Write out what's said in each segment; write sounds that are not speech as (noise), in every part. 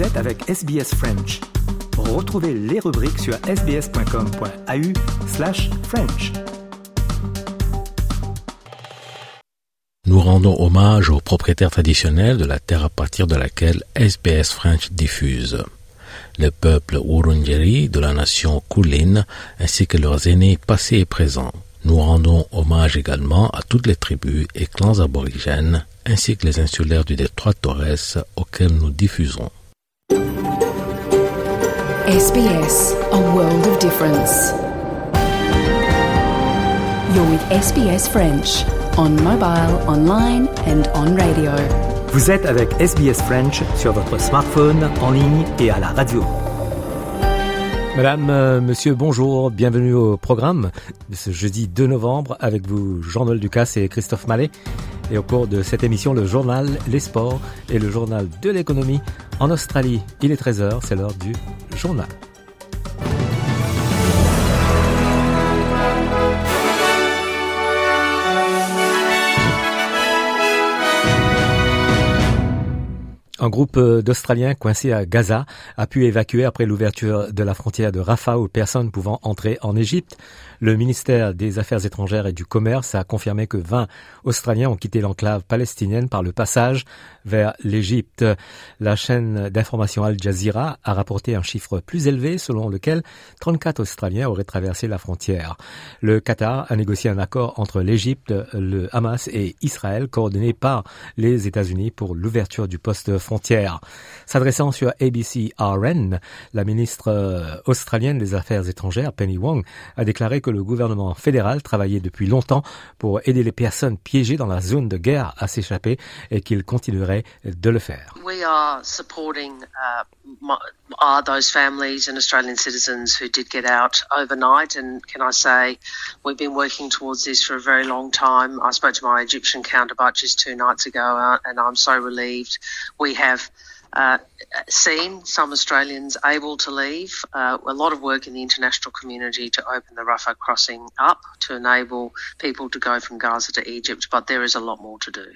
Vous êtes avec SBS French. Retrouvez les rubriques sur sbs.com.au French. Nous rendons hommage aux propriétaires traditionnels de la terre à partir de laquelle SBS French diffuse. Le peuple Wurundjeri de la nation Kulin ainsi que leurs aînés passés et présents. Nous rendons hommage également à toutes les tribus et clans aborigènes ainsi que les insulaires du détroit Torres auxquels nous diffusons. SBS, a world of difference. You're with SBS French on mobile, online and on radio. Vous êtes avec SBS French sur votre smartphone, en ligne et à la radio. Madame, euh, monsieur, bonjour, bienvenue au programme de ce jeudi 2 novembre avec vous Jean-Noël Ducasse et Christophe Mallet. Et au cours de cette émission, le journal Les Sports et le journal de l'économie en Australie. Il est 13h, c'est l'heure du journal. Un groupe euh, d'Australiens coincés à Gaza a pu évacuer après l'ouverture de la frontière de Rafah aux personnes pouvant entrer en Égypte. Le ministère des Affaires étrangères et du Commerce a confirmé que 20 Australiens ont quitté l'enclave palestinienne par le passage vers l'Égypte. La chaîne d'information Al Jazeera a rapporté un chiffre plus élevé selon lequel 34 Australiens auraient traversé la frontière. Le Qatar a négocié un accord entre l'Égypte, le Hamas et Israël coordonné par les États-Unis pour l'ouverture du poste frontière. S'adressant sur ABC RN, la ministre euh, australienne des Affaires étrangères, Penny Wong, a déclaré que le gouvernement fédéral travaillait depuis longtemps pour aider les personnes piégées dans la zone de guerre à s'échapper et qu'il continuerait de le faire. We are supporting uh, are those families and Australian citizens who did get out overnight. And can I say, we've been working towards this for a very long time. I spoke to my Egyptian counterpart just two nights ago, uh, and I'm so relieved. We have uh, seen some Australians able to leave. Uh, a lot of work in the international community to open the Rafah crossing up to enable people to go from Gaza to Egypt, but there is a lot more to do.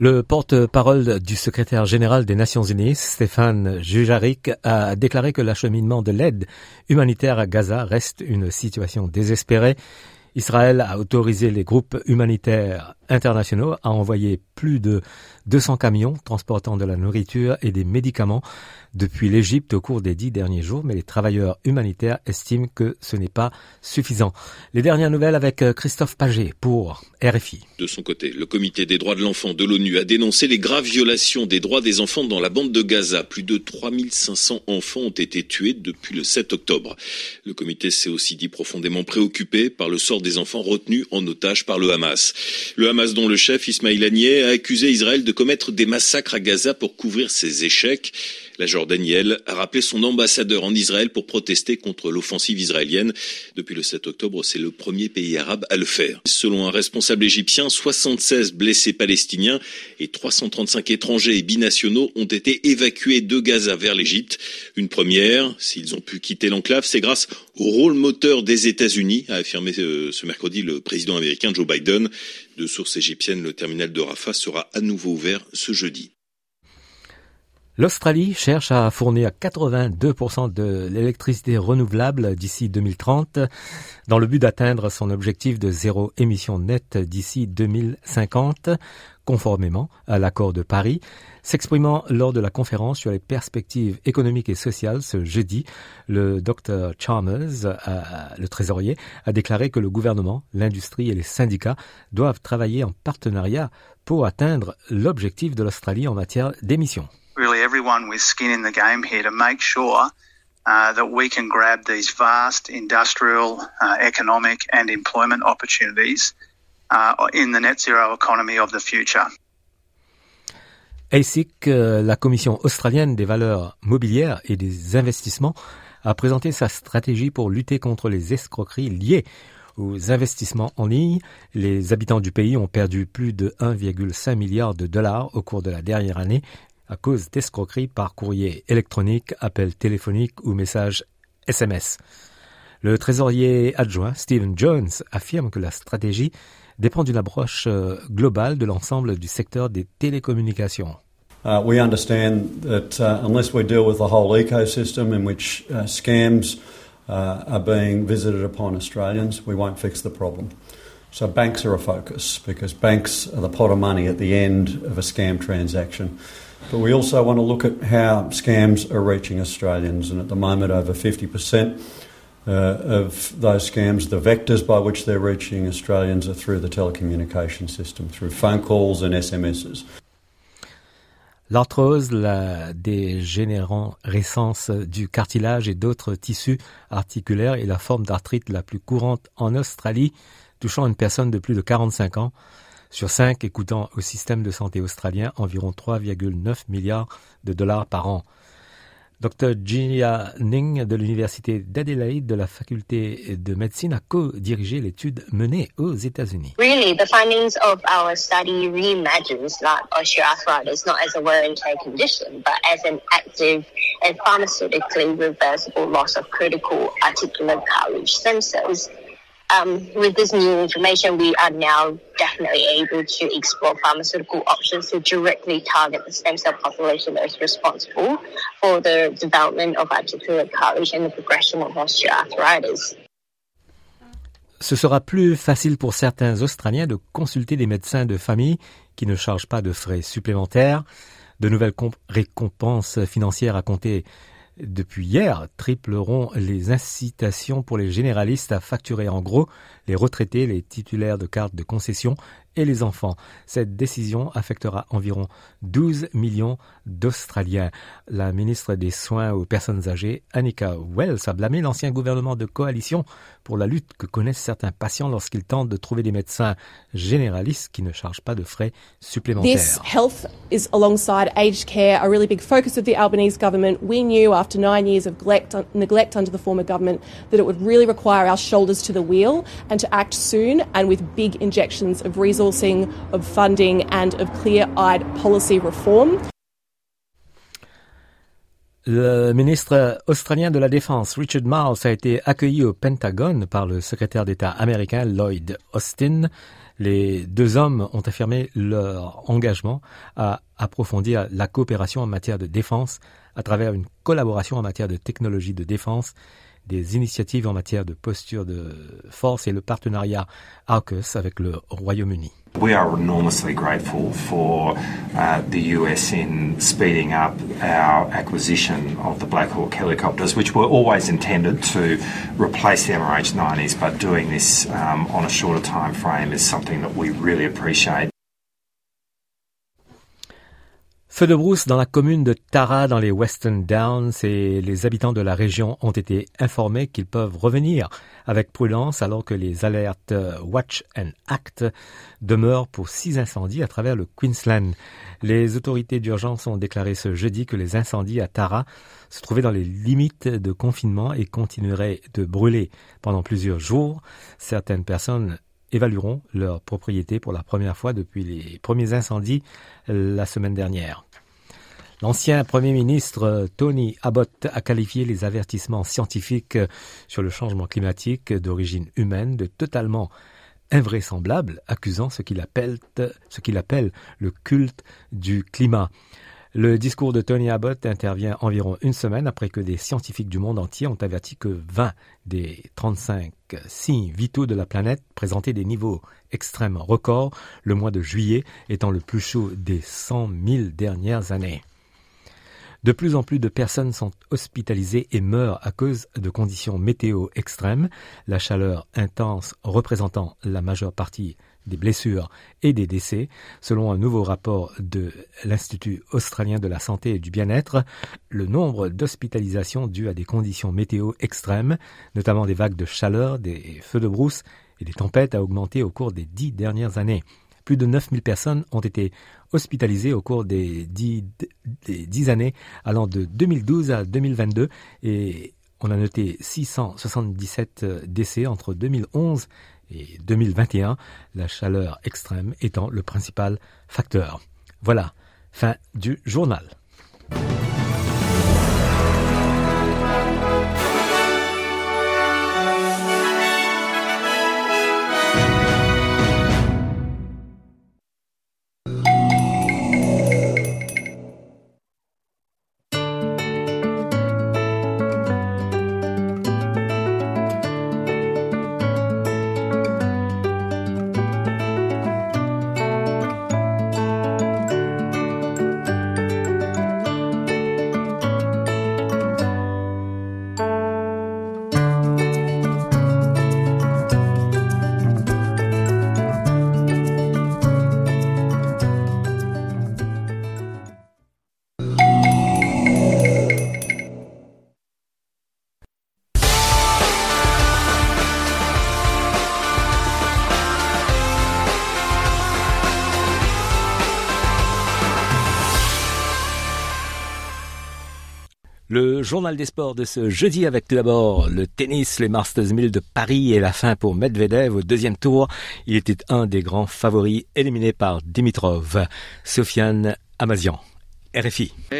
Le porte-parole du secrétaire général des Nations Unies, Stéphane Jujarik, a déclaré que l'acheminement de l'aide humanitaire à Gaza reste une situation désespérée. Israël a autorisé les groupes humanitaires internationaux à envoyer plus de 200 camions transportant de la nourriture et des médicaments depuis l'Égypte au cours des dix derniers jours, mais les travailleurs humanitaires estiment que ce n'est pas suffisant. Les dernières nouvelles avec euh, Christophe Paget pour RFI. De son côté, le comité des droits de l'enfant de l'ONU a dénoncé les graves violations des droits des enfants dans la bande de Gaza. Plus de 3500 enfants ont été tués depuis le 7 octobre. Le comité s'est aussi dit profondément préoccupé par le sort des enfants retenus en otage par le Hamas. Le Hamas dont le chef Ismail Haniyeh a accusé Israël de commettre des massacres à Gaza pour couvrir ses échecs. La Jordanielle a rappelé son ambassadeur en Israël pour protester contre l'offensive israélienne. Depuis le 7 octobre, c'est le premier pays arabe à le faire. Selon un responsable égyptien, 76 blessés palestiniens et 335 étrangers et binationaux ont été évacués de Gaza vers l'Égypte. Une première, s'ils ont pu quitter l'enclave, c'est grâce au rôle moteur des États-Unis, a affirmé euh, ce mercredi le président américain Joe Biden. De sources égyptiennes, le terminal de Rafah sera à nouveau ouvert ce jeudi. L'Australie cherche à fournir 82% de l'électricité renouvelable d'ici 2030 dans le but d'atteindre son objectif de zéro émission nette d'ici 2050 conformément à l'accord de Paris. S'exprimant lors de la conférence sur les perspectives économiques et sociales ce jeudi, le Dr Chalmers, euh, le trésorier, a déclaré que le gouvernement, l'industrie et les syndicats doivent travailler en partenariat pour atteindre l'objectif de l'Australie en matière d'émissions. Everyone with skin in the game here to make sure uh, that we can grab these vast industrial, uh, economic, and employment opportunities uh, in the net zero economy of the future. ASIC, la Commission australienne des valeurs mobilières et des investissements, a présenté sa stratégie pour lutter contre les escroqueries liées aux investissements en ligne. Les habitants du pays ont perdu plus de 1,5 milliard de dollars au cours de la dernière année à cause d'escroqueries par courrier électronique, appel téléphonique ou message SMS. Le trésorier adjoint Stephen Jones affirme que la stratégie dépend d'une approche euh, globale de l'ensemble du secteur des télécommunications. Uh, we understand that uh, unless we deal with the whole ecosystem in which uh, scams uh, are being visited upon Australians, we won't fix the problem. So banks are a focus because banks are the pot of money at the end of a scam transaction. But we also want to look at how scams are reaching Australians, and at the moment, over 50% uh, of those scams, the vectors by which they're reaching Australians are through the telecommunication system, through phone calls and SMSs. L'arthrose, la dégénérescence du cartilage et d'autres tissus articulaires est la forme d'arthrite la plus courante en Australie, touchant une personne de plus de 45 ans. Sur 5 écoutant au système de santé australien environ 3,9 milliards de dollars par an. Dr. Gia Ning de l'Université d'Adélaïde de la faculté de médecine a co-dirigé l'étude menée aux États-Unis. Really, the findings of our study reimagines that osteoarthritis not as a wear and tear condition, but as an active and pharmaceutically reversible loss of critical articular cartilage stem cells um, with this new information, we are now definitely able to explore pharmaceutical options to directly target the stem cell population that is responsible for the development of articular cartilage and the progression of osteoarthritis. Ce sera plus facile pour certains Australiens de consulter des médecins de famille qui ne chargent pas de frais supplémentaires. De nouvelles récompenses financières à compter depuis hier, tripleront les incitations pour les généralistes à facturer. En gros les retraités, les titulaires de cartes de concession et les enfants. Cette décision affectera environ 12 millions d'Australiens. La ministre des Soins aux personnes âgées, Annika Wells, a blâmé l'ancien gouvernement de coalition pour la lutte que connaissent certains patients lorsqu'ils tentent de trouver des médecins généralistes qui ne chargent pas de frais supplémentaires. This health is alongside aged care, a really big focus of the Albanese government. We knew after nine years of neglect, under the former government that it would really require our shoulders to the wheel and to act soon and with big injections of Le ministre australien de la Défense, Richard Marles, a été accueilli au Pentagone par le secrétaire d'État américain Lloyd Austin. Les deux hommes ont affirmé leur engagement à approfondir la coopération en matière de défense à travers une collaboration en matière de technologie de défense des initiatives en matière de posture de force et le partenariat AUKUS avec le Royaume-Uni. We are enormously grateful for uh, the US in speeding up our acquisition of the Black Hawk helicopters, which were always intended to replace the MRH-90s, but doing this um, on a shorter time frame is something that we really appreciate. Feu de brousse dans la commune de Tara dans les Western Downs et les habitants de la région ont été informés qu'ils peuvent revenir avec prudence alors que les alertes Watch and Act demeurent pour six incendies à travers le Queensland. Les autorités d'urgence ont déclaré ce jeudi que les incendies à Tara se trouvaient dans les limites de confinement et continueraient de brûler pendant plusieurs jours. Certaines personnes évalueront leur propriété pour la première fois depuis les premiers incendies la semaine dernière. L'ancien Premier ministre Tony Abbott a qualifié les avertissements scientifiques sur le changement climatique d'origine humaine de totalement invraisemblables, accusant ce qu'il appelle, ce qu'il appelle le culte du climat. Le discours de Tony Abbott intervient environ une semaine après que des scientifiques du monde entier ont averti que 20 des 35 signes vitaux de la planète présentaient des niveaux extrêmes records, le mois de juillet étant le plus chaud des 100 000 dernières années. De plus en plus de personnes sont hospitalisées et meurent à cause de conditions météo extrêmes, la chaleur intense représentant la majeure partie des blessures et des décès. Selon un nouveau rapport de l'Institut australien de la santé et du bien-être, le nombre d'hospitalisations dues à des conditions météo extrêmes, notamment des vagues de chaleur, des feux de brousse et des tempêtes, a augmenté au cours des dix dernières années. Plus de 9000 personnes ont été hospitalisées au cours des dix, des années allant de 2012 à 2022 et on a noté 677 décès entre 2011 et 2021, la chaleur extrême étant le principal facteur. Voilà, fin du journal. Journal des sports de ce jeudi avec tout d'abord le tennis, les Masters 1000 de Paris et la fin pour Medvedev au deuxième tour. Il était un des grands favoris éliminé par Dimitrov. Sofiane Amazian.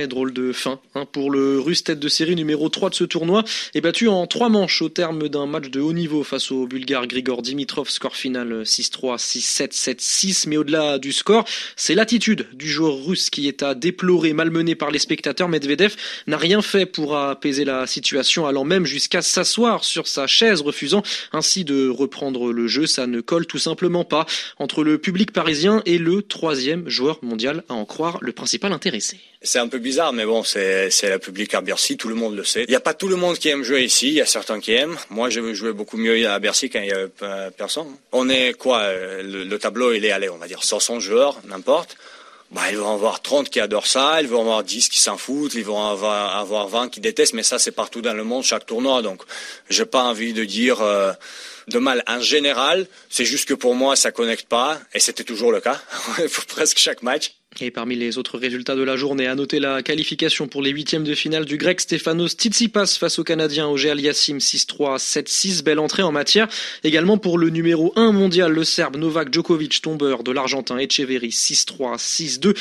Drôle de fin hein, pour le russe tête de série numéro 3 de ce tournoi est battu en trois manches au terme d'un match de haut niveau face au bulgare Grigor Dimitrov, score final 6-3, 6-7, 7-6. Mais au-delà du score, c'est l'attitude du joueur russe qui est à déplorer, malmené par les spectateurs. Medvedev n'a rien fait pour apaiser la situation, allant même jusqu'à s'asseoir sur sa chaise, refusant ainsi de reprendre le jeu. Ça ne colle tout simplement pas entre le public parisien et le troisième joueur mondial, à en croire le principal intéressé. C'est un peu bizarre, mais bon, c'est le public à Bercy, tout le monde le sait. Il n'y a pas tout le monde qui aime jouer ici, il y a certains qui aiment. Moi, je veux jouer beaucoup mieux à Bercy quand il y a personne. On est quoi euh, le, tableau, il est allé, on va dire 500 joueurs, n'importe. Bah, ils vont avoir 30 qui adorent ça, ils vont avoir 10 qui s'en foutent, ils vont avoir, avoir 20 qui détestent, mais ça, c'est partout dans le monde, chaque tournoi. Donc, j'ai pas envie de dire euh, de mal en général. C'est juste que pour moi, ça connecte pas, et c'était toujours le cas pour (laughs) presque chaque match. Et parmi les autres résultats de la journée, à noter la qualification pour les huitièmes de finale du grec Stefanos Tsitsipas face au Canadien Auger Aliassim 6-3, 7-6. Belle entrée en matière. Également pour le numéro 1 mondial, le Serbe Novak Djokovic, tombeur de l'Argentin Echeverry 6-3, 6-2.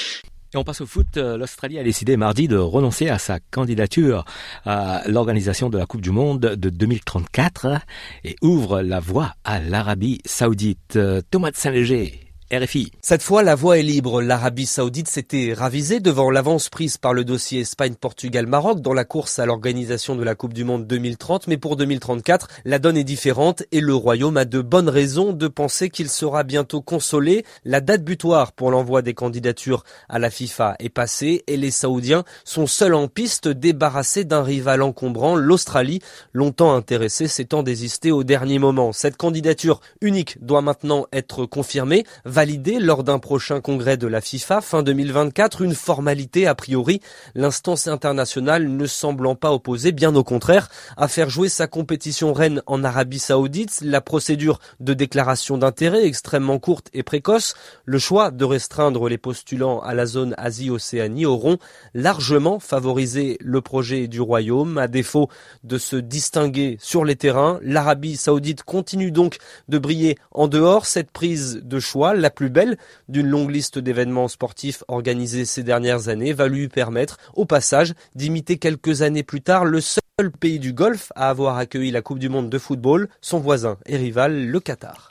Et on passe au foot. L'Australie a décidé mardi de renoncer à sa candidature à l'organisation de la Coupe du Monde de 2034 et ouvre la voie à l'Arabie Saoudite. Thomas de Saint-Léger RFI. Cette fois, la voie est libre. L'Arabie Saoudite s'était ravisée devant l'avance prise par le dossier Espagne-Portugal-Maroc dans la course à l'organisation de la Coupe du Monde 2030. Mais pour 2034, la donne est différente et le Royaume a de bonnes raisons de penser qu'il sera bientôt consolé. La date butoir pour l'envoi des candidatures à la FIFA est passée et les Saoudiens sont seuls en piste débarrassés d'un rival encombrant, l'Australie, longtemps intéressée s'étant désistée au dernier moment. Cette candidature unique doit maintenant être confirmée validé lors d'un prochain congrès de la FIFA fin 2024, une formalité a priori, l'instance internationale ne semblant pas opposer, bien au contraire, à faire jouer sa compétition reine en Arabie Saoudite, la procédure de déclaration d'intérêt extrêmement courte et précoce, le choix de restreindre les postulants à la zone Asie-Océanie auront largement favorisé le projet du Royaume, à défaut de se distinguer sur les terrains. L'Arabie Saoudite continue donc de briller en dehors. Cette prise de choix, la plus belle d'une longue liste d'événements sportifs organisés ces dernières années va lui permettre, au passage, d'imiter quelques années plus tard le seul pays du Golfe à avoir accueilli la Coupe du Monde de football, son voisin et rival, le Qatar.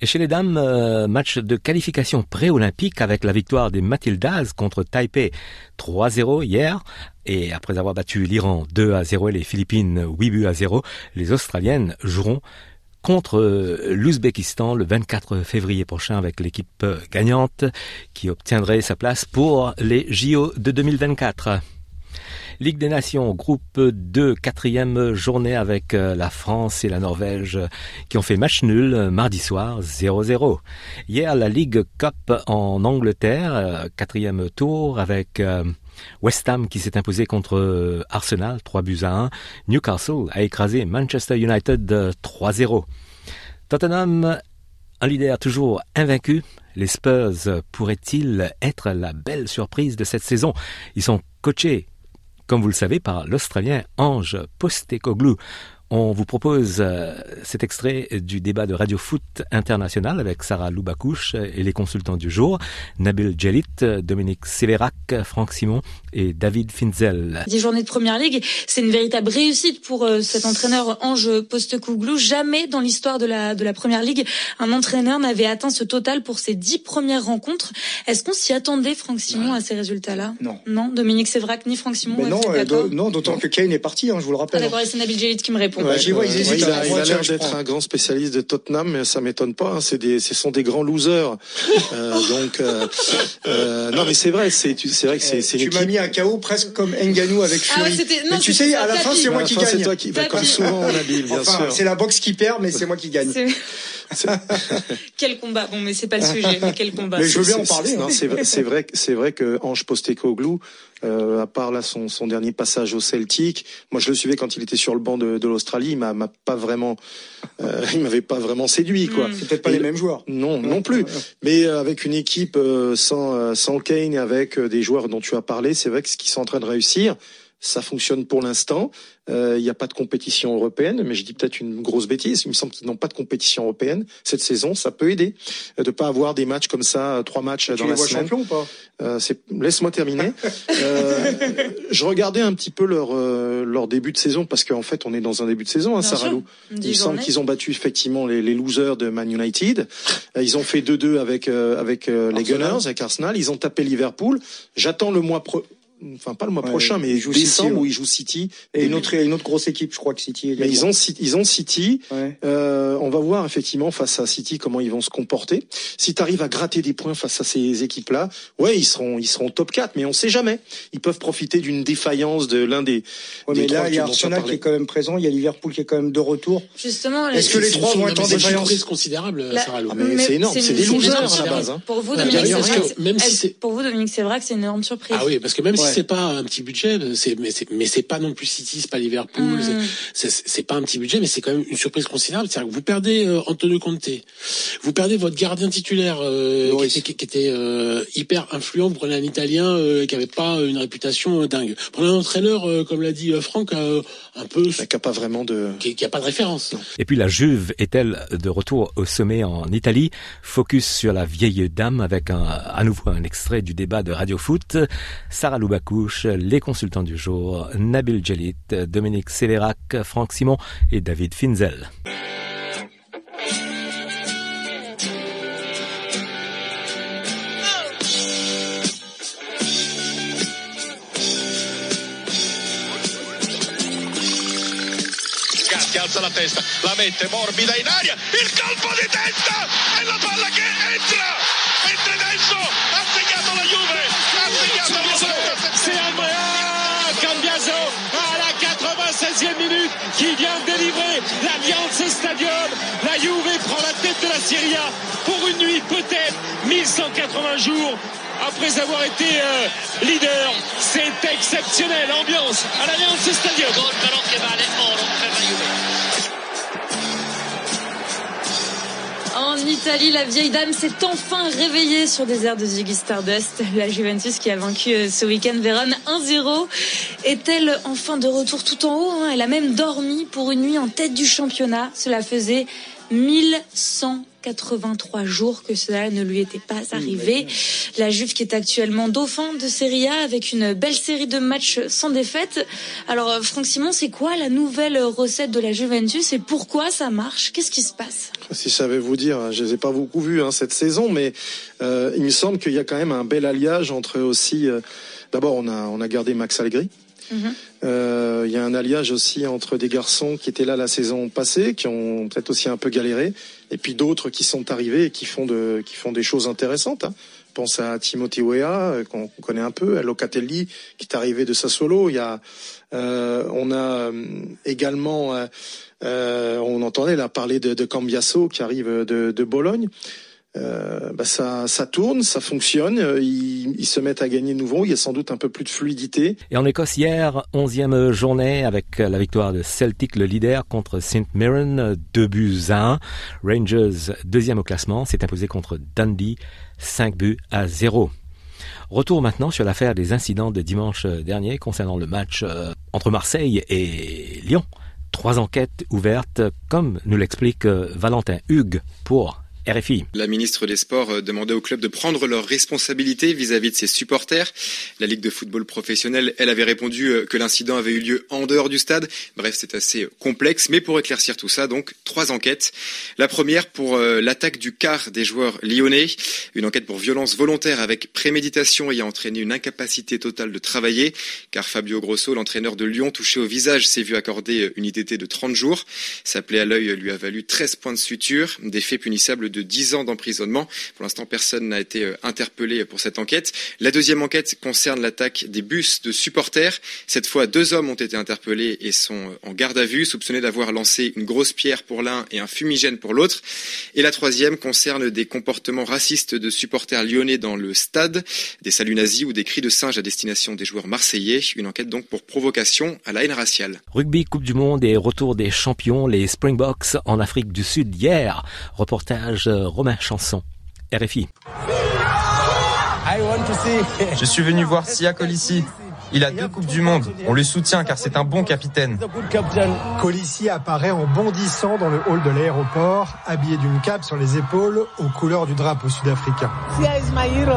Et chez les dames, euh, match de qualification pré-olympique avec la victoire des Matildas contre Taipei 3-0 hier. Et après avoir battu l'Iran 2 à 0 et les Philippines 8 buts à 0, les Australiennes joueront contre euh, l'Ouzbékistan le 24 février prochain avec l'équipe euh, gagnante qui obtiendrait sa place pour les JO de 2024. Ligue des Nations, groupe 2, quatrième journée avec euh, la France et la Norvège qui ont fait match nul mardi soir 0-0. Hier, la Ligue Cup en Angleterre, quatrième tour avec West Ham qui s'est imposé contre euh, Arsenal 3 buts à 1. Newcastle a écrasé Manchester United 3-0. Tottenham, un leader toujours invaincu. Les Spurs pourraient-ils être la belle surprise de cette saison? Ils sont coachés, comme vous le savez, par l'Australien Ange Postecoglou. On vous propose euh, cet extrait du débat de Radio Foot International avec Sarah Loubacouche et les consultants du jour, Nabil Djelit, Dominique Sévérac, Franck Simon et David Finzel. Dix journées de Première Ligue, c'est une véritable réussite pour euh, cet entraîneur Ange Postecouglou. Jamais dans l'histoire de la, de la Première Ligue, un entraîneur n'avait atteint ce total pour ses dix premières rencontres. Est-ce qu'on s'y attendait, Franck Simon, à ces résultats-là? Non. Non, Dominique Sévérac ni Franck Simon. non, euh, non d'autant que Kane est parti, hein, je vous le rappelle. Ah, D'accord, et c'est Nabil Djelit qui me répond. Ouais, il, a, l'air d'être un grand spécialiste de Tottenham, mais ça m'étonne pas. Hein, c'est des, ce sont des grands losers. (laughs) euh, donc, euh, euh, non, mais c'est vrai, c'est, c'est vrai que c'est, c'est Tu m'as mis un chaos presque comme Nganou avec ah Fury. Ah, non, mais tu sais, à la fin, c'est moi qui gagne. C'est toi qui, bah, comme souvent, on habille, bien enfin, sûr. C'est la boxe qui perd, mais c'est moi qui gagne. (laughs) quel combat Bon, mais c'est pas le sujet. Mais quel combat Mais je veux bien en parler. Non, c'est vrai, c'est vrai, c'est vrai que Ange Postecoglou, euh, à part là son, son dernier passage au Celtic, moi je le suivais quand il était sur le banc de, de l'Australie, il m'a, m'a pas vraiment, euh, il m'avait pas vraiment séduit quoi. Mm. C'est peut-être pas les mêmes joueurs. Non, non plus. Mais euh, avec une équipe euh, sans sans Kane et avec des joueurs dont tu as parlé, c'est vrai que ce qu'ils sont en train de réussir. Ça fonctionne pour l'instant. Il n'y a pas de compétition européenne, mais je dis peut-être une grosse bêtise. Il me semble qu'ils n'ont pas de compétition européenne cette saison. Ça peut aider de pas avoir des matchs comme ça, trois matchs tu dans les la vois semaine. champions ou pas? Euh, c'est- Laisse-moi terminer. (laughs) Euh, je regardais un petit peu leur euh, leur début de saison parce qu'en fait on est dans un début de saison, hein, Bien Sarah sûr. Lou. Dix Il me semble qu'ils ont battu effectivement les, les losers de Man United. Euh, Ils ont fait 2-2 avec euh, avec euh, les. Gunners, avec Arsenal. Ils ont tapé Liverpool. J'attends le mois pro... enfin pas le mois Ouais, prochain, mais ils jouent décembre City, ouais. où ils jouent City. Et une autre, une autre grosse équipe, je crois que City. Mais ils ont ils ont City. Ouais. Euh, on va voir effectivement face à City comment ils vont se comporter. Si tu arrives à gratter des points face à ces équipes-là, ouais, ils seront ils seront top 4, mais on sait jamais. Ils peuvent profiter d'une défaillance de l'un des. Ouais, des mais là, il y a Arsenal qui est quand même présent, il y a Liverpool qui est quand même de retour. Justement, Est-ce que les trois vont être en c'est une défaillance surprise considérable, La- Sarah. Ah, c'est énorme, c'est des losers à la base. surprise. Hein. Pour vous, Dominique, que c'est une énorme surprise. Ah oui, parce que même Ouais. c'est pas un petit budget, c'est mais c'est mais c'est pas non plus City, c'est pas Liverpool, Mm. c'est pas un petit budget, mais c'est quand même une surprise considérable. C'est-à-dire que vous perdez euh, Antonio Conte, vous perdez votre gardien titulaire euh, qui était, qui était euh, hyper influent. Vous prenez un Italien euh, qui avait pas une réputation euh, dingue. Vous prenez un entraîneur, euh, comme l'a dit euh, Franck, euh, un peu qui a pas vraiment de. qui, qui a pas de référence. Et puis la Juve est-elle de retour au sommet en Italie? Focus sur la vieille dame avec un, à nouveau un extrait du débat de Radio Foot. Sarah Les consultants du jour, Nabil Djelit, Dominique Sévérac, Franck Simon et David Finzel. Alza la testa, la mette morbida in aria, il colpo di testa! E la palla che entra qui vient délivrer l'Alliance Stadium. La Juve prend la tête de la Serie A pour une nuit peut-être 1180 jours. Après avoir été euh, leader, c'est exceptionnel. Ambiance à l'Alliance Stadium. En Italie, la vieille dame s'est enfin réveillée sur des airs de Ziggy Stardust. La Juventus qui a vaincu euh, ce week-end Vérone 1-0 est-elle enfin de retour tout en haut hein? Elle a même dormi pour une nuit en tête du championnat. Cela faisait 1183 jours que cela ne lui était pas arrivé. La Juve qui est actuellement dauphin de Serie A avec une belle série de matchs sans défaite. Alors Franck Simon, c'est quoi la nouvelle recette de la Juventus et pourquoi ça marche? Qu'est-ce qui se passe? Si je savais vous dire, hein, je les ai pas beaucoup vus hein, cette saison, mais euh, il me semble qu'il y a quand même un bel alliage entre aussi. euh, D'abord, on a on a gardé Max Allegri. Euh, Il y a un alliage aussi entre des garçons qui étaient là la saison passée, qui ont peut-être aussi un peu galéré, et puis d'autres qui sont arrivés et qui font de qui font des choses intéressantes. Hein. Pense à Timothy Weah, euh, qu'on connaît un peu, à Locatelli, qui est arrivé de Sassuolo. Il y a, euh, on a euh, également, euh, on entendait là parler de, de Cambiasso qui arrive de, de Bologne. Euh, bah ça, tourne, ça fonctionne. euh, Ils, ils se mettent à gagner de nouveau. Il y a sans doute un peu plus de fluidité. Et en Écosse hier, onzième journée avec la victoire de Celtic, le leader, contre St Mirren, 2 buts à 1. Rangers, deuxième au classement, s'est imposé contre Dundee, 5 buts à 0. Retour maintenant sur l'affaire des incidents de dimanche dernier concernant le match euh, entre Marseille et Lyon. Trois enquêtes ouvertes, comme nous l'explique euh, Valentin Hugues pour La ministre des Sports euh, demandait au club de prendre leurs responsabilités vis-à-vis de ses supporters. La Ligue de football professionnel, elle avait répondu euh, que l'incident avait eu lieu en dehors du stade. Bref, c'est assez euh, complexe, mais pour éclaircir tout ça, donc trois enquêtes. La première pour l'attaque du quart des joueurs lyonnais, une enquête pour violence volontaire avec préméditation ayant entraîné une incapacité totale de travailler, car Fabio Grosso, l'entraîneur de Lyon, touché au visage, s'est vu accorder une ITT de 30 jours. Sa plaie à l'œil lui a valu 13 points de suture, des faits punissables 10 ans d'emprisonnement. Pour l'instant, personne n'a été euh, interpellé pour cette enquête. La deuxième enquête concerne l'attaque des bus de supporters. Cette fois, deux hommes ont été interpellés et sont euh, en garde à vue, soupçonnés d'avoir lancé une grosse pierre pour l'un et un fumigène pour l'autre. Et la troisième concerne des comportements racistes de supporters lyonnais dans le stade, des saluts nazis ou des cris de singe à destination des joueurs marseillais. Une enquête donc pour provocation à la haine raciale. Rugby, Coupe du Monde et retour des champions, les Springboks en Afrique du Sud hier. Reportage euh, Romain Chanson, RFI. Je suis venu voir Sia Colissi. Il a deux Coupes du Monde. On le soutient car c'est un bon capitaine. Colissi apparaît en bondissant dans le hall de l'aéroport, habillé d'une cape sur les épaules aux couleurs du drapeau sud-africain.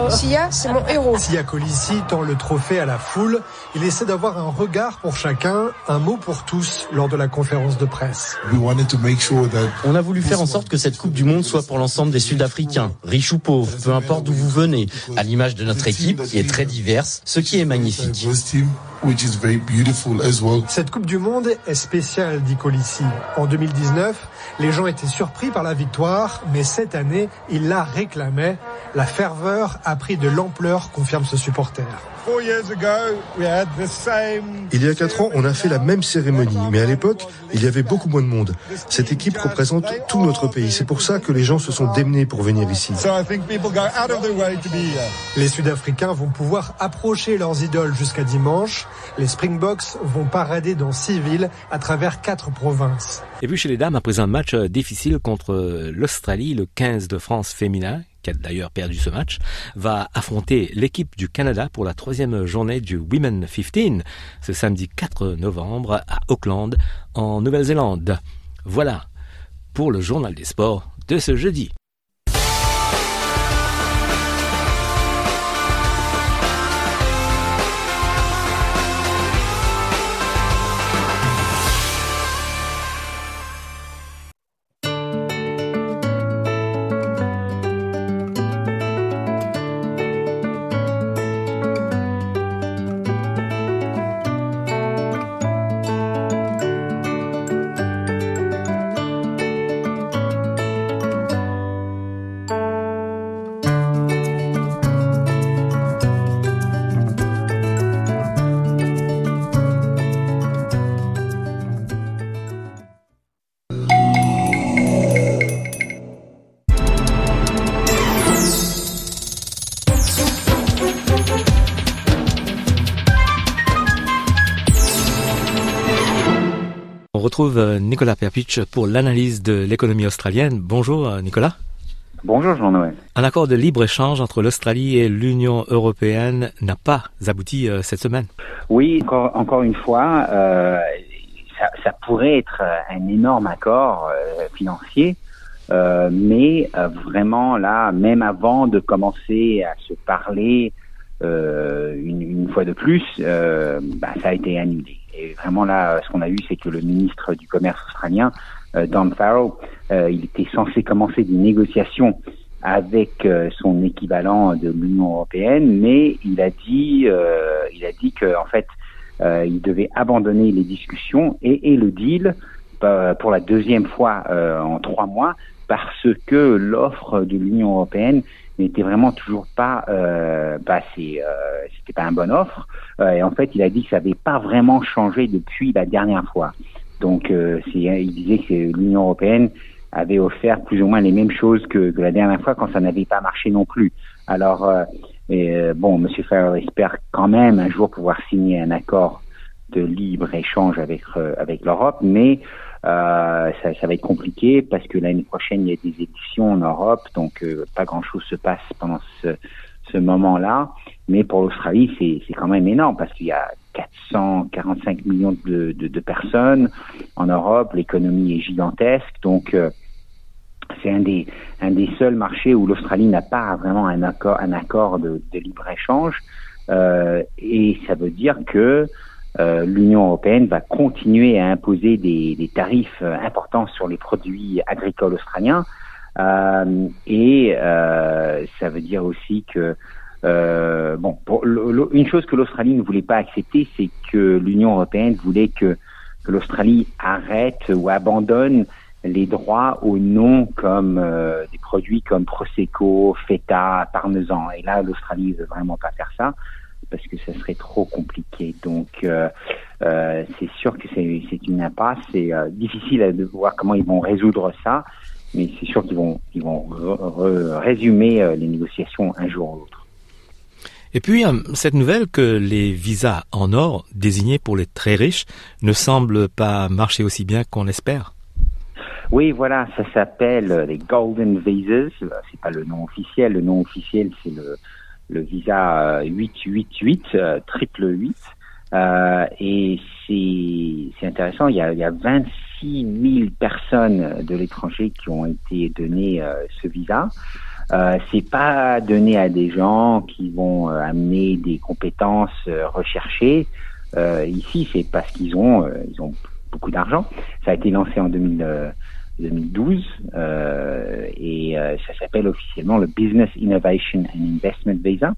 Sia, c'est mon héros. Sia Colissi tend le trophée à la foule. Il essaie d'avoir un regard pour chacun, un mot pour tous lors de la conférence de presse. On a voulu faire en sorte que cette Coupe du Monde soit pour l'ensemble des Sud-Africains, riches ou pauvres, peu importe d'où vous venez, à l'image de notre équipe qui est très diverse, ce qui est magnifique. Cette Coupe du Monde est spéciale, dit Colissi. En 2019, les gens étaient surpris par la victoire, mais cette année, ils la réclamaient. La ferveur a pris de l'ampleur, confirme ce supporter. Il y a quatre ans, on a fait la même cérémonie, mais à l'époque, il y avait beaucoup moins de monde. Cette équipe représente tout notre pays. C'est pour ça que les gens se sont démenés pour venir ici. Les Sud-Africains vont pouvoir approcher leurs idoles jusqu'à dimanche. Les Springboks vont parader dans six villes à travers quatre provinces. Et puis chez les dames, après un match difficile contre l'Australie, le 15 de France féminin, qui a d'ailleurs perdu ce match, va affronter l'équipe du Canada pour la troisième journée du Women 15, ce samedi 4 novembre à Auckland, en Nouvelle-Zélande. Voilà pour le journal des sports de ce jeudi. Nicolas Perpich pour l'analyse de l'économie australienne. Bonjour Nicolas. Bonjour Jean-Noël. Un accord de libre-échange entre l'Australie et l'Union européenne n'a pas abouti cette semaine. Oui, encore, encore une fois, euh, ça, ça, pourrait être un énorme accord euh, financier, euh, mais vraiment là, même avant de commencer à se parler une, une, fois de plus, bah, ça a été annulé. Et vraiment là, ce qu'on a eu, c'est que le ministre du Commerce australien, euh, Don Farrell, euh, il était censé commencer des négociations avec euh, son équivalent de l'Union européenne, mais il a dit, il a dit que en fait, il devait abandonner les discussions et, et le deal pour la deuxième fois en trois mois parce que l'offre de l'Union européenne n'était vraiment toujours pas, euh, bah c'est, euh, c'était pas une bonne offre. Euh, et en fait, il a dit que ça n'avait pas vraiment changé depuis la dernière fois. Donc, euh, il disait que l'Union européenne avait offert plus ou moins les mêmes choses que, la dernière fois quand ça n'avait pas marché non plus. Alors, euh, et, bon, Monsieur Farrell espère quand même un jour pouvoir signer un accord de libre échange avec avec l'Europe, mais euh, ça, ça, va être compliqué parce que l'année prochaine, il y a des élections en Europe, donc euh, pas grand-chose se passe pendant ce, ce moment-là. Mais pour l'Australie, c'est quand même énorme parce qu'il y a 445 millions de, de, de personnes en Europe, l'économie est gigantesque, donc euh, c'est un des, un des seuls marchés où l'Australie n'a pas vraiment un accord, un accord de, de libre-échange. Euh, et ça veut dire que euh, l'Union européenne va continuer à imposer des, des, tarifs importants sur les produits agricoles australiens. Euh, et euh, ça veut dire aussi que euh, bon, une chose que l'Australie ne voulait pas accepter, c'est que l'Union européenne voulait que, que l'Australie arrête ou abandonne les droits aux noms comme euh, des produits comme Prosecco, Feta, Parmesan. Et là, l'Australie ne veut vraiment pas faire ça parce que ça serait trop compliqué. Donc, euh, euh, c'est sûr que c'est une impasse. C'est euh, difficile de voir comment ils vont résoudre ça, mais c'est sûr qu'ils vont, ils vont résumer les négociations un jour ou l'autre. Et puis, cette nouvelle que les visas en or désignés pour les très riches ne semblent pas marcher aussi bien qu'on espère. Oui, voilà, ça s'appelle les Golden Visas. C'est pas le nom officiel. Le nom officiel, c'est le le visa 888 euh, triple 8 Euh, et c'est intéressant, il y, a, il y a 26 000 personnes de l'étranger qui ont été données euh, ce visa. Euh, c'est pas donné à des gens qui vont euh, amener des compétences euh, recherchées. ici, c'est parce qu'ils ont ils ont beaucoup d'argent. Ça a été lancé en 2000, 2012 et ça s'appelle officiellement le Business Innovation and Investment Visa.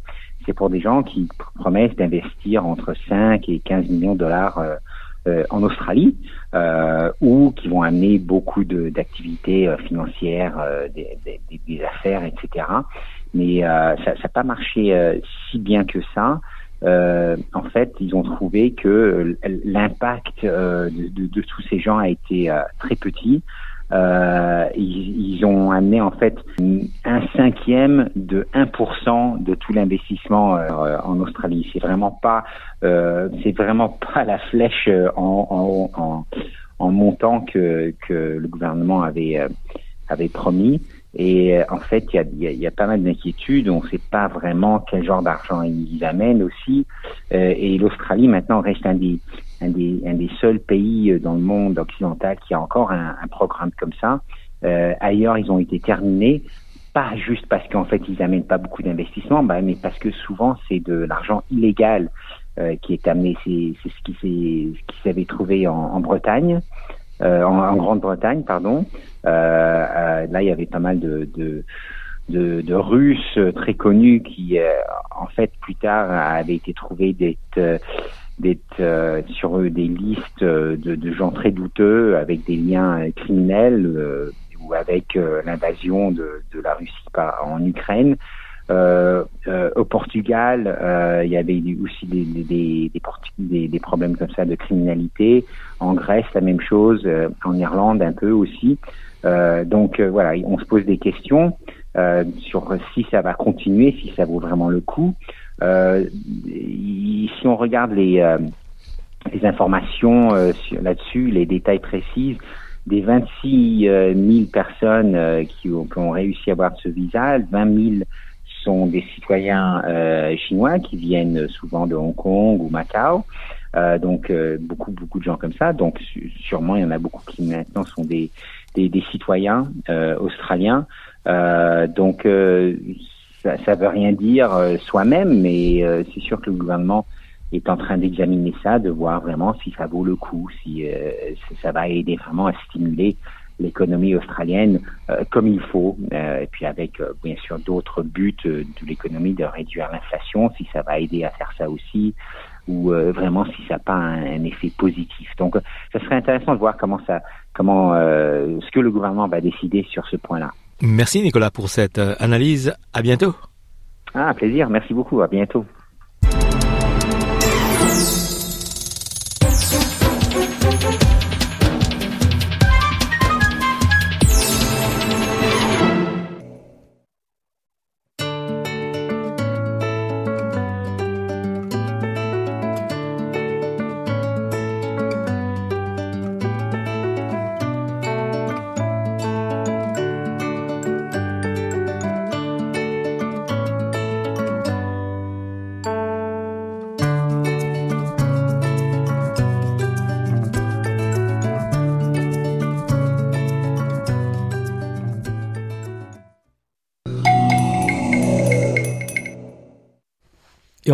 C'est pour des gens qui promettent d'investir entre 5 et 15 millions de dollars euh, en Australie euh, ou qui vont amener beaucoup d'activités euh, financières, des, des, des, affaires, etc. Mais ça n'a pas marché si bien que ça. en fait, ils ont trouvé que l'impact de, de, de, tous ces gens a été très petit. Euh, ils, ils, ont amené en fait un cinquième de 1% de tout l'investissement euh, en Australie. C'est vraiment pas, euh, c'est vraiment pas la flèche en, en, en, en montant que, que le gouvernement avait euh, avait promis. Et en fait, il y a, y, y a, pas mal d'inquiétudes. On ne sait pas vraiment quel genre d'argent ils amènent aussi. et l'Australie maintenant reste un des un des, un des seuls pays euh, dans le monde occidental qui a encore un, un programme comme ça. Euh, ailleurs, ils ont été terminés, pas juste parce qu'en fait, ils amènent pas beaucoup d'investissements, bah, mais parce que souvent, c'est de l'argent illégal euh, qui est amené. C'est, ce qui ce qui s'avait trouvé en, en Bretagne, euh, en, en Grande-Bretagne, pardon. Euh, euh, là, il y avait pas mal de, de de, de, Russes très connus qui, en fait, plus tard, avaient été trouvés d'être d'être euh, sur des listes euh, de, de, gens très douteux avec des liens criminels euh, ou avec l'invasion de, de, la Russie par, en Ukraine. au Portugal, il y avait aussi des, des, des, des, problèmes comme ça de criminalité. En Grèce, la même chose. en Irlande, un peu aussi. donc voilà, on se pose des questions sur si ça va continuer, si ça vaut vraiment le coup. Euh, si on regarde les, euh, informations euh, là-dessus, les détails précis, des 26 000 personnes qui ont, réussi à avoir ce visa, 20 000 sont des citoyens chinois qui viennent souvent de Hong Kong ou Macao. Donc beaucoup beaucoup de gens comme ça. Donc sûrement il y en a beaucoup qui maintenant sont des, des citoyens australiens. donc ça, ça veut rien dire euh, soi-même, mais euh, c'est sûr que le gouvernement est en train d'examiner ça, de voir vraiment si ça vaut le coup, si, euh, ça va aider vraiment à stimuler l'économie australienne comme il faut, et puis avec bien sûr d'autres buts de l'économie de réduire l'inflation, si ça va aider à faire ça aussi, ou vraiment si ça n'a pas un, effet positif. Donc, ça serait intéressant de voir comment ça, comment ce que le gouvernement va décider sur ce point-là. Merci Nicolas pour cette euh, analyse. À bientôt. Ah, plaisir. Merci beaucoup. À bientôt.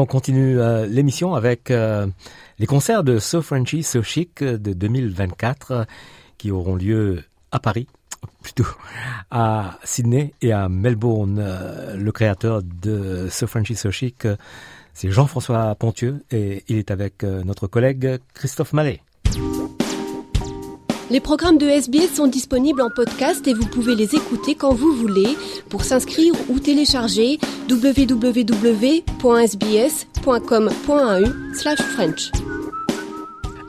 Continue euh, l'émission avec euh, les concerts de So Frenchy, So Chic de 2024 qui auront lieu à Paris, (laughs) plutôt à Sydney et à Melbourne. Euh, le créateur de So Frenchy, So Chic, c'est Jean-François Pontieux et il est avec notre collègue Christophe Mallet. Les programmes de SBS sont disponibles en podcast et vous pouvez les écouter quand vous voulez. Pour s'inscrire ou télécharger, www.sbs.com.au/french.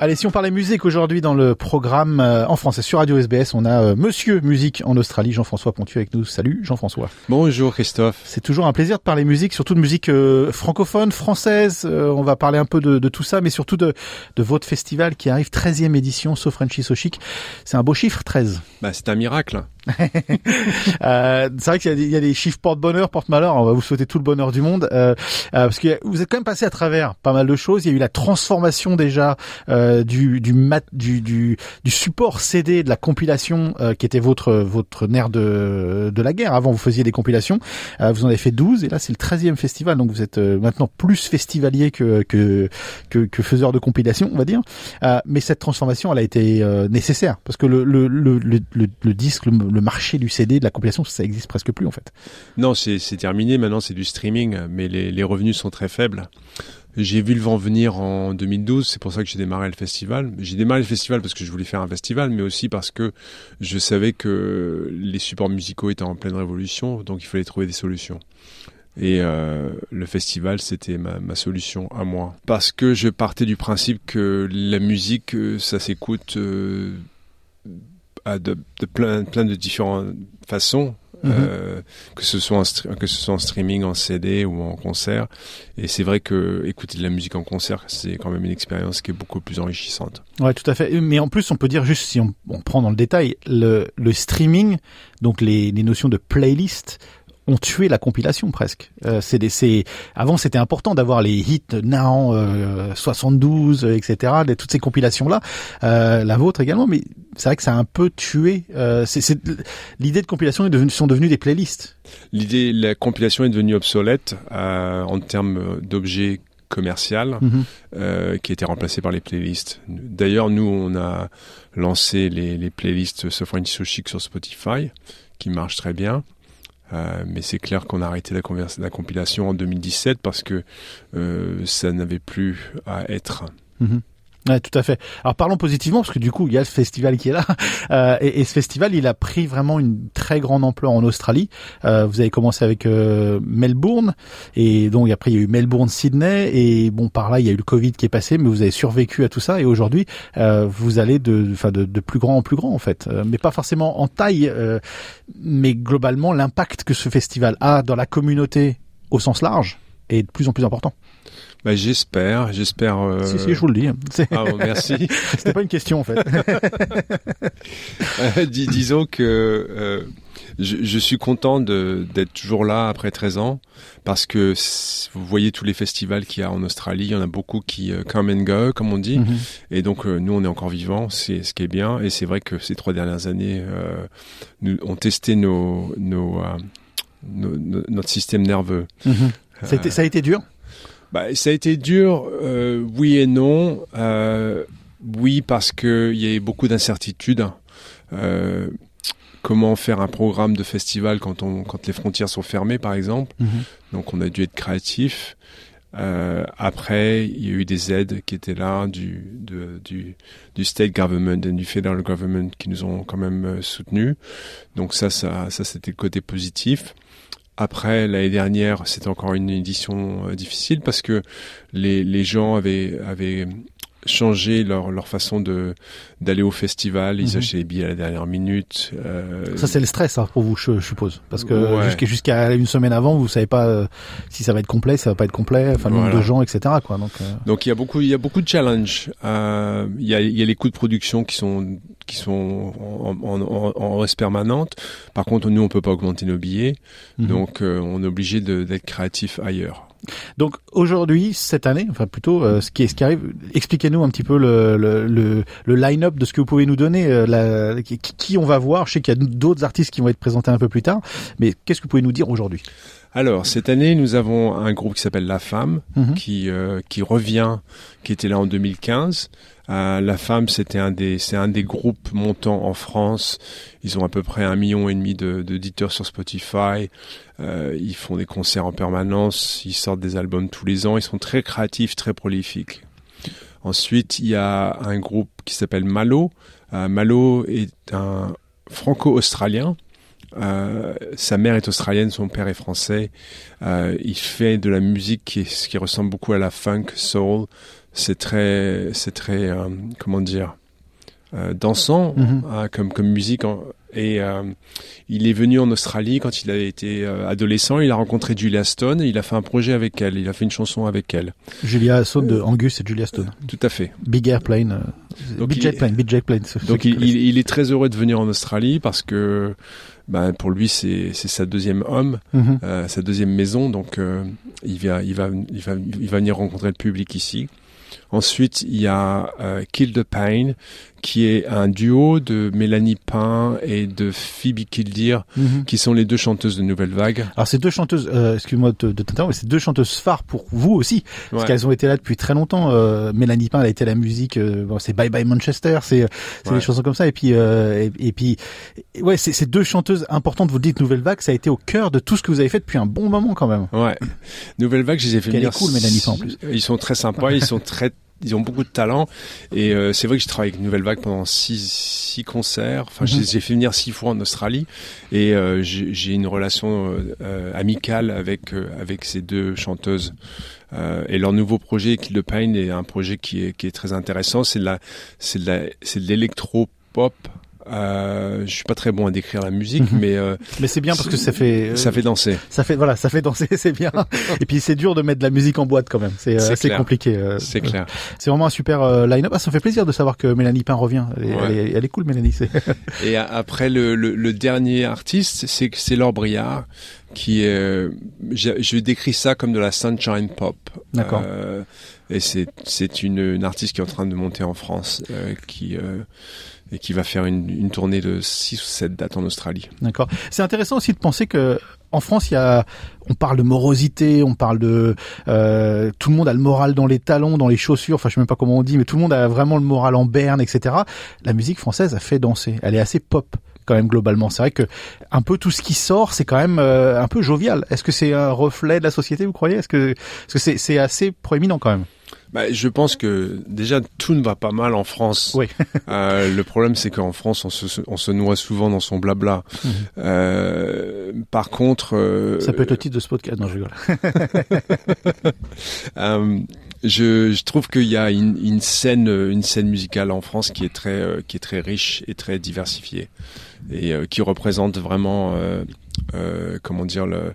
Allez, si on parlait musique aujourd'hui dans le programme euh, en français sur Radio SBS, on a euh, Monsieur Musique en Australie, Jean-François Pontu avec nous. Salut Jean-François. Bonjour Christophe. C'est toujours un plaisir de parler musique, surtout de musique euh, francophone, française. on va parler un peu de, de tout ça, mais surtout de, de, votre festival qui arrive 13e édition, So Frenchy So Chic. C'est un beau chiffre, 13. Bah, c'est un miracle. (laughs) euh, c'est vrai qu'il y, y, a des chiffres porte-bonheur, porte-malheur. On va vous souhaiter tout le bonheur du monde. Euh, euh, parce que vous êtes quand même passé à travers pas mal de choses. Il y a eu la transformation déjà euh, du, du, mat, du, du, du, support CD de la compilation euh, qui était votre, votre nerf de, de la guerre. Avant, vous faisiez des compilations. vous en avez fait 12 et là, c'est le 13e festival. Donc vous êtes maintenant plus festivalier que, que, que, que faiseur de compilation, on va dire. mais cette transformation, elle a été nécessaire parce que le, le, le, le, le disque, le, marché du CD, de la compilation, ça existe presque plus en fait. Non, c'est terminé. Maintenant, c'est du streaming, mais les, revenus sont très faibles. J'ai vu le vent venir en 2012, c'est pour ça que j'ai démarré le festival. J'ai démarré le festival parce que je voulais faire un festival, mais aussi parce que je savais que les supports musicaux étaient en pleine révolution, donc il fallait trouver des solutions. Et euh, le festival, c'était ma, ma, solution à moi. Parce que je partais du principe que la musique, euh, ça s'écoute euh, de, de, plein, plein de différentes façons. Mhm. Euh, que ce soit en que ce soit en streaming, en CD ou en concert. Et c'est vrai que écouter de la musique en concert, c'est quand même une expérience qui est beaucoup plus enrichissante. Ouais, tout à fait. Mais en plus, on peut dire juste si on, on prend dans le détail le, le streaming, donc les, les notions de playlist ont tué la compilation presque. Euh, c'est des, avant c'était important d'avoir les hits Now, euh, 72, etc. De, toutes ces compilations là, euh, la vôtre également. Mais c'est vrai que ça a un peu tué. Euh, c'est, l'idée de compilation est devenue, sont devenues des playlists. L'idée, la compilation est devenue obsolète euh, en termes d'objets commercial mhm. euh, qui a été remplacé par les playlists. D'ailleurs, nous, on a lancé les, les playlists Sofran Chic sur Spotify, qui marchent très bien. Euh, mais c'est clair qu'on a arrêté la, la, compilation en 2017 parce que euh, ça n'avait plus à être. Mhm. Ouais, tout à fait. Alors parlons positivement parce que du coup il y a ce festival qui est là (laughs) euh, et, ce festival il a pris vraiment une très grande ampleur en Australie. Euh, vous avez commencé avec euh, Melbourne et donc après il y a eu Melbourne, Sydney et bon par là il y a eu le Covid qui est passé mais vous avez survécu à tout ça et aujourd'hui euh, vous allez de, enfin de, de, plus grand en plus grand en fait, euh, mais pas forcément en taille, euh, mais globalement l'impact que ce festival a dans la communauté au sens large est de plus en plus important. Bah, j'espère, j'espère. Euh... Si, si, je vous le dis. (laughs) Ah, bon, merci. (laughs) C'était pas une question en fait. (laughs) euh, dis, disons que euh, je, je, suis content d'être toujours là après 13 ans parce que vous voyez tous les festivals qu'il y a en Australie, il y en a beaucoup qui euh, come and go, comme on dit, mm -hmm. et donc euh, nous on est encore vivants, c'est ce qui est bien, et c'est vrai que ces trois dernières années, euh, nous on testé nos, nos, nos, notre système nerveux. Mm -hmm. ça, a été, ça a été dur? Bah, ça a été dur, euh, oui et non. Euh, oui, parce qu'il y a beaucoup d'incertitudes. Euh, comment faire un programme de festival quand, on, quand les frontières sont fermées, par exemple. -hmm. Donc on a dû être créatif. Euh, après, il y a eu des aides qui étaient là du, de, du, du state government et du federal government qui nous ont quand même euh, soutenus. Donc ça, ça, ça c'était le côté positif. Après, l'année dernière, c'était encore une édition euh, difficile parce que les, les gens avaient, avaient changé leur, leur façon de d'aller au festival. Ils -hmm. achetaient les billets à la dernière minute. Euh... Ça, c'est le stress hein, pour vous, je, je suppose. Parce que ouais. jusqu'à jusqu'à une semaine avant, vous savez pas euh, si ça va être complet, ça va pas être complet, enfin, le nombre de gens, etc. Quoi. Donc, euh... Donc, il y a beaucoup, il y a beaucoup de challenges. Il, y a, il y a les coûts de production qui sont qui sont en, en, en, en hausse permanente. Par contre, nous, on peut pas augmenter nos billets. Mm -hmm. Donc, euh, on est obligé d'être créatif ailleurs. Donc aujourd'hui, cette année, enfin plutôt, euh, ce qui est ce qui arrive, expliquez-nous un petit peu le, le, le, le line-up de ce que vous pouvez nous donner, euh, la, qui, qui, on va voir. Je sais qu'il y a d'autres artistes qui vont être présentés un peu plus tard, mais qu'est-ce que vous pouvez nous dire aujourd'hui? Alors cette année, nous avons un groupe qui s'appelle La Femme, mm -hmm. qui euh, qui revient, qui était là en 2015. Euh, la Femme, c'était un des c'est un des groupes montants en France. Ils ont à peu près un million et demi d'auditeurs de, sur Spotify. Euh, ils font des concerts en permanence. Ils sortent des albums tous les ans. Ils sont très créatifs, très prolifiques. Ensuite, il y a un groupe qui s'appelle Malo. Euh, Malo est un franco-australien euh, sa mère est australienne, son père est français. Euh, il fait de la musique qui, qui, ressemble beaucoup à la funk soul. C'est très, c'est très, euh, comment dire, dansant mm -hmm. comme comme musique. En, Et il est venu en Australie quand il a été adolescent. Il a rencontré Julia Stone. Et il a fait un projet avec elle. Il a fait une chanson avec elle. Julia Stone de Angus et Julia Stone. Tout à fait. Big Airplane. Big Jet Plane. Big Jet Plane. Donc il, il, il, est très heureux de venir en Australie parce que ben, pour lui c'est sa deuxième homme, mm -hmm. euh, sa deuxième maison. Donc euh, il va il va il va il va venir rencontrer le public ici. Ensuite, il y a euh, Kill the Pain, qui est un duo de Mélanie Pain et de Phoebe Kildir, mm -hmm. qui sont les deux chanteuses de Nouvelle Vague. Alors ces deux chanteuses, euh, excuse-moi de, de t'interrompre, mais ces deux chanteuses phares pour vous aussi, parce ouais. qu'elles ont été là depuis très longtemps. Euh, Mélanie Pain, elle a été à la musique, euh, bon, c'est Bye Bye Manchester, c'est ouais. des chansons comme ça. Et puis euh, et, et, puis ouais, ces deux chanteuses importantes. Vous le dites, Nouvelle Vague, ça a été au cœur de tout ce que vous avez fait depuis un bon moment quand même. Ouais, Nouvelle Vague, je les ai fait venir. Elle est cool, Mélanie Pain en plus. Ils sont très sympas, ils sont très ils ont beaucoup de talent et euh, c'est vrai que je travaille avec Nouvelle Vague pendant six, six concerts. Enfin, mm -hmm. j'ai fait venir six fois en Australie et euh, j'ai une relation euh, amicale avec avec ces deux chanteuses. et leur nouveau projet, Kill the Pain, est un projet qui est qui est très intéressant. C'est de la c'est c'est euh, je suis pas très bon à décrire la musique, -hmm. mais euh, mais c'est bien parce que ça fait euh, ça fait danser. Ça fait voilà, ça fait danser, (laughs) c'est bien. Et puis c'est dur de mettre de la musique en boîte quand même. C'est assez compliqué. c'est clair. C'est vraiment un super line-up. Ah, ça me fait plaisir de savoir que Mélanie Pain revient. Elle, ouais. elle, est, elle est, cool, Mélanie. Et après le, le, le dernier artiste, c'est c'est Laure Briard qui est, je, je décris ça comme de la sunshine pop. D'accord. Euh, et c'est c'est une, une artiste qui est en train de monter en France, euh, qui euh, et qui va faire une, une tournée de 6 ou 7 dates en Australie. D'accord. C'est intéressant aussi de penser que en France, il y a, on parle de morosité, on parle de, euh, tout le monde a le moral dans les talons, dans les chaussures. Enfin, je sais même pas comment on dit, mais tout le monde a vraiment le moral en berne, etc. La musique française a fait danser. Elle est assez pop quand même globalement. C'est vrai que un peu tout ce qui sort, c'est quand même euh, un peu jovial. Est-ce que c'est un reflet de la société, vous croyez? Est-ce que est-ce que c'est assez proéminent quand même? Bah, je pense que déjà tout ne va pas mal en France. Oui. (laughs) euh, le problème c'est qu'en France on se, on se noie souvent dans son blabla. Mmh. Euh, par contre, euh, ça peut être le titre de ce podcast. Non, je rigole. (laughs) euh, je, je, trouve qu'il y a une, une, scène, une scène musicale en France qui est très, euh, qui est très riche et très diversifiée et euh, qui représente vraiment, euh, comment dire le,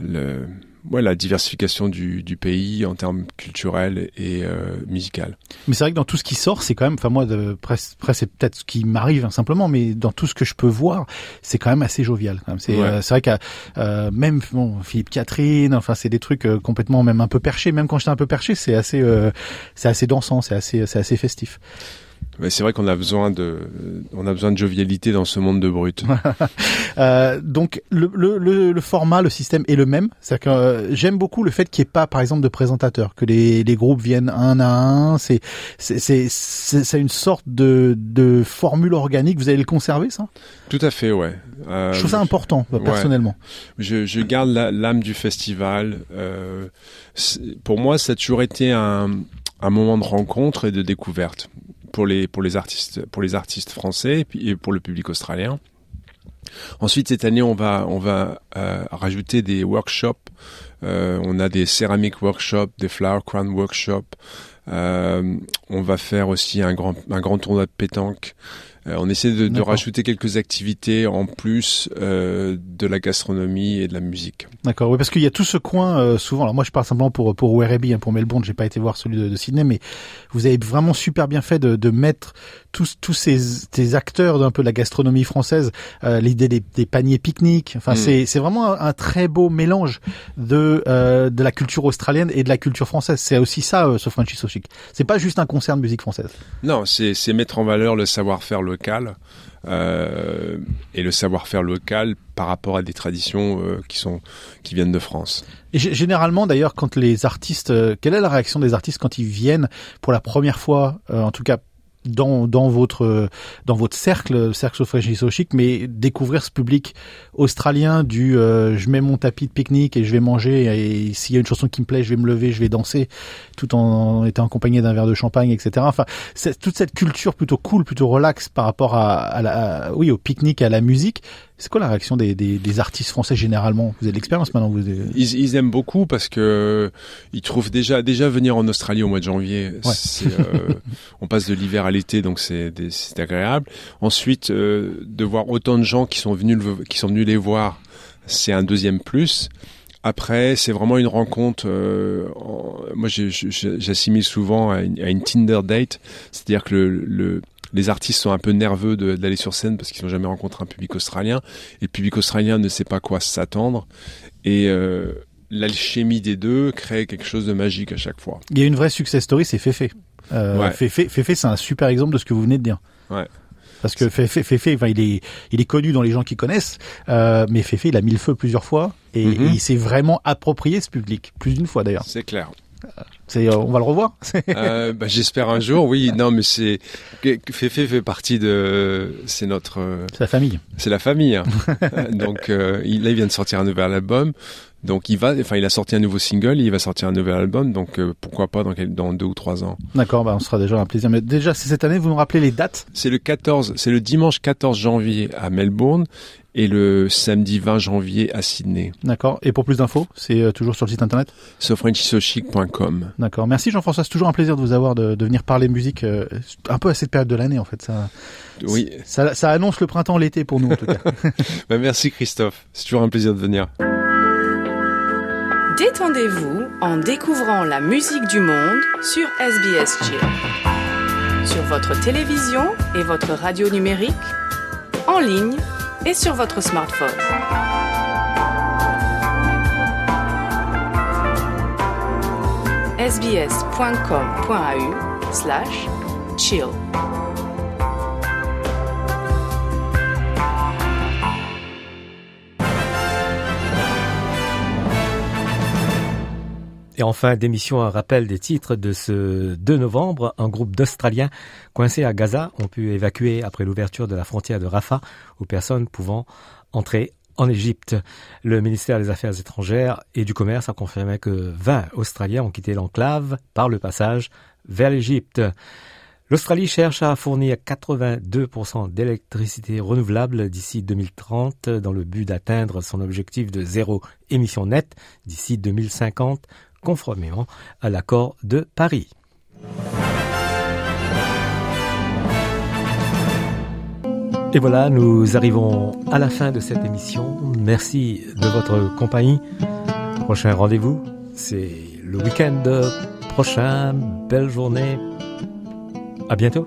le ouais, la diversification du, du, pays en termes culturels et euh, musical. Mais c'est vrai que dans tout ce qui sort, c'est quand même, enfin moi, de, presque, presque c'est peut-être ce qui m'arrive hein, simplement, mais dans tout ce que je peux voir, c'est quand même assez jovial. C'est ouais. euh, vrai que euh, même bon, Philippe Catherine, enfin c'est des trucs euh, complètement même un peu perchés. Même quand j'étais un peu perché, c'est assez, euh, c'est assez dansant, c'est assez, c'est assez festif. C'est vrai qu'on a besoin de, on a besoin de jovialité dans ce monde de brut. (laughs) euh, donc le, le, le, format, le système est le même. C'est que euh, j'aime beaucoup le fait qu'il n'y ait pas, par exemple, de présentateur, que les, les groupes viennent un à un. C'est c'est c'est une sorte de de formule organique. Vous allez le conserver ça? Tout à fait, ouais. Euh, je trouve ça important personnellement. Ouais. Je, je garde l'âme du festival. Euh, pour moi, ça a toujours été un un moment de rencontre et de découverte pour les pour les artistes pour les artistes français et, puis, pour le public australien. Ensuite cette année on va on va euh, rajouter des workshops. Euh, on a des céramiques workshops, des flower crown workshops. Euh, on va faire aussi un grand un grand tournoi de pétanque. Euh, on essaie de, de, rajouter quelques activités en plus euh, de la gastronomie et de la musique. D'accord, oui, parce qu'il y a tout ce coin euh, souvent. Alors moi, je parle simplement pour pour Werribee, hein, pour Melbourne. J'ai pas été voir celui de, de, Sydney, mais vous avez vraiment super bien fait de, de mettre tous tous ces, ces acteurs d'un peu de la gastronomie française, euh, l'idée des, des, paniers pique-nique. Enfin, mm. c'est c'est vraiment un, un, très beau mélange de euh, de la culture australienne et de la culture française. C'est aussi ça, euh, ce Frenchy So Chic. C'est pas juste un concert de musique française. Non, c'est c'est mettre en valeur le savoir-faire local. Euh, et le savoir-faire local par rapport à des traditions euh, qui sont qui viennent de France. Généralement d'ailleurs quand les artistes euh, quelle est la réaction des artistes quand ils viennent pour la première fois en tout cas dans, dans votre dans votre cercle, cercle So Chic, mais découvrir ce public australien du euh, je mets mon tapis de pique-nique et je vais manger et s'il y a une chanson qui me plaît, je vais me lever, je vais danser, tout en, étant accompagné d'un verre de champagne, etc. Enfin, toute cette culture plutôt cool, plutôt relax par rapport à, la, oui au pique-nique, à la musique C'est quoi la réaction des, des, des, artistes français généralement? Vous avez de l'expérience maintenant vous ils, ils, aiment beaucoup parce que ils trouvent déjà déjà venir en Australie au mois de janvier. Ouais. Euh, (laughs) on passe de l'hiver à l'été, donc c'est agréable. Ensuite, euh, de voir autant de gens qui sont venus qui sont venus les voir, c'est un deuxième plus. Après, c'est vraiment une rencontre. Euh, en, moi, j'assimile souvent à une, à une, Tinder date, c'est-à-dire que le, le les artistes sont un peu nerveux d'aller sur scène parce qu'ils n'ont jamais rencontré un public australien. Et le public australien ne sait pas quoi s'attendre. Et euh, l'alchimie des deux crée quelque chose de magique à chaque fois. Il y a une vraie success story, c'est Fefe. Euh, ouais. Fefe, c'est un super exemple de ce que vous venez de dire. Ouais. Parce que Fefe, Fefe enfin, il est, il est connu dans les gens qui connaissent, euh, mais Fefe, il a mis le feu plusieurs fois et, mm -hmm. et il s'est vraiment approprié ce public, plus d'une fois d'ailleurs. C'est clair. C'est, euh, on va le revoir. (laughs) euh, bah, j'espère un jour, oui. Non, mais c'est Féfé fait partie de, c'est notre. C'est la famille. C'est la famille. Hein. (laughs) Donc euh, là, il vient de sortir un nouvel album. Donc il va, enfin il a sorti un nouveau single, il va sortir un nouvel album, donc euh, pourquoi pas dans, dans deux ou trois ans. D'accord, bah on sera déjà un plaisir. Mais déjà c'est cette année, vous nous rappelez les dates? C'est le 14, c'est le dimanche 14 janvier à Melbourne et le samedi 20 janvier à Sydney. D'accord. Et pour plus d'infos, c'est euh, toujours sur le site internet? Sofrenchysochic.com. D'accord. Merci Jean-François, c'est toujours un plaisir de vous avoir, de, de venir parler musique euh, un peu à cette période de l'année en fait. Ça, oui. Ça, ça annonce le printemps, l'été pour nous en tout cas. (laughs) bah, merci Christophe, c'est toujours un plaisir de venir. Détendez-vous en découvrant la musique du monde sur SBS Chill. Sur votre télévision et votre radio numérique, en ligne et sur votre smartphone. sbs.com.au slash chill. Et enfin, d'émission un rappel des titres de ce 2 novembre. Un groupe d'Australiens coincés à Gaza ont pu évacuer après l'ouverture de la frontière de Rafah aux personnes pouvant entrer en Égypte. Le ministère des Affaires étrangères et du Commerce a confirmé que 20 Australiens ont quitté l'enclave par le passage vers l'Égypte. L'Australie cherche à fournir 82% d'électricité renouvelable d'ici 2030 dans le but d'atteindre son objectif de zéro émission nette d'ici 2050 conformément à l'accord de Paris. Et voilà, nous arrivons à la fin de cette émission. Merci de votre compagnie. Prochain rendez-vous, c'est le week-end prochain. Belle journée. À bientôt.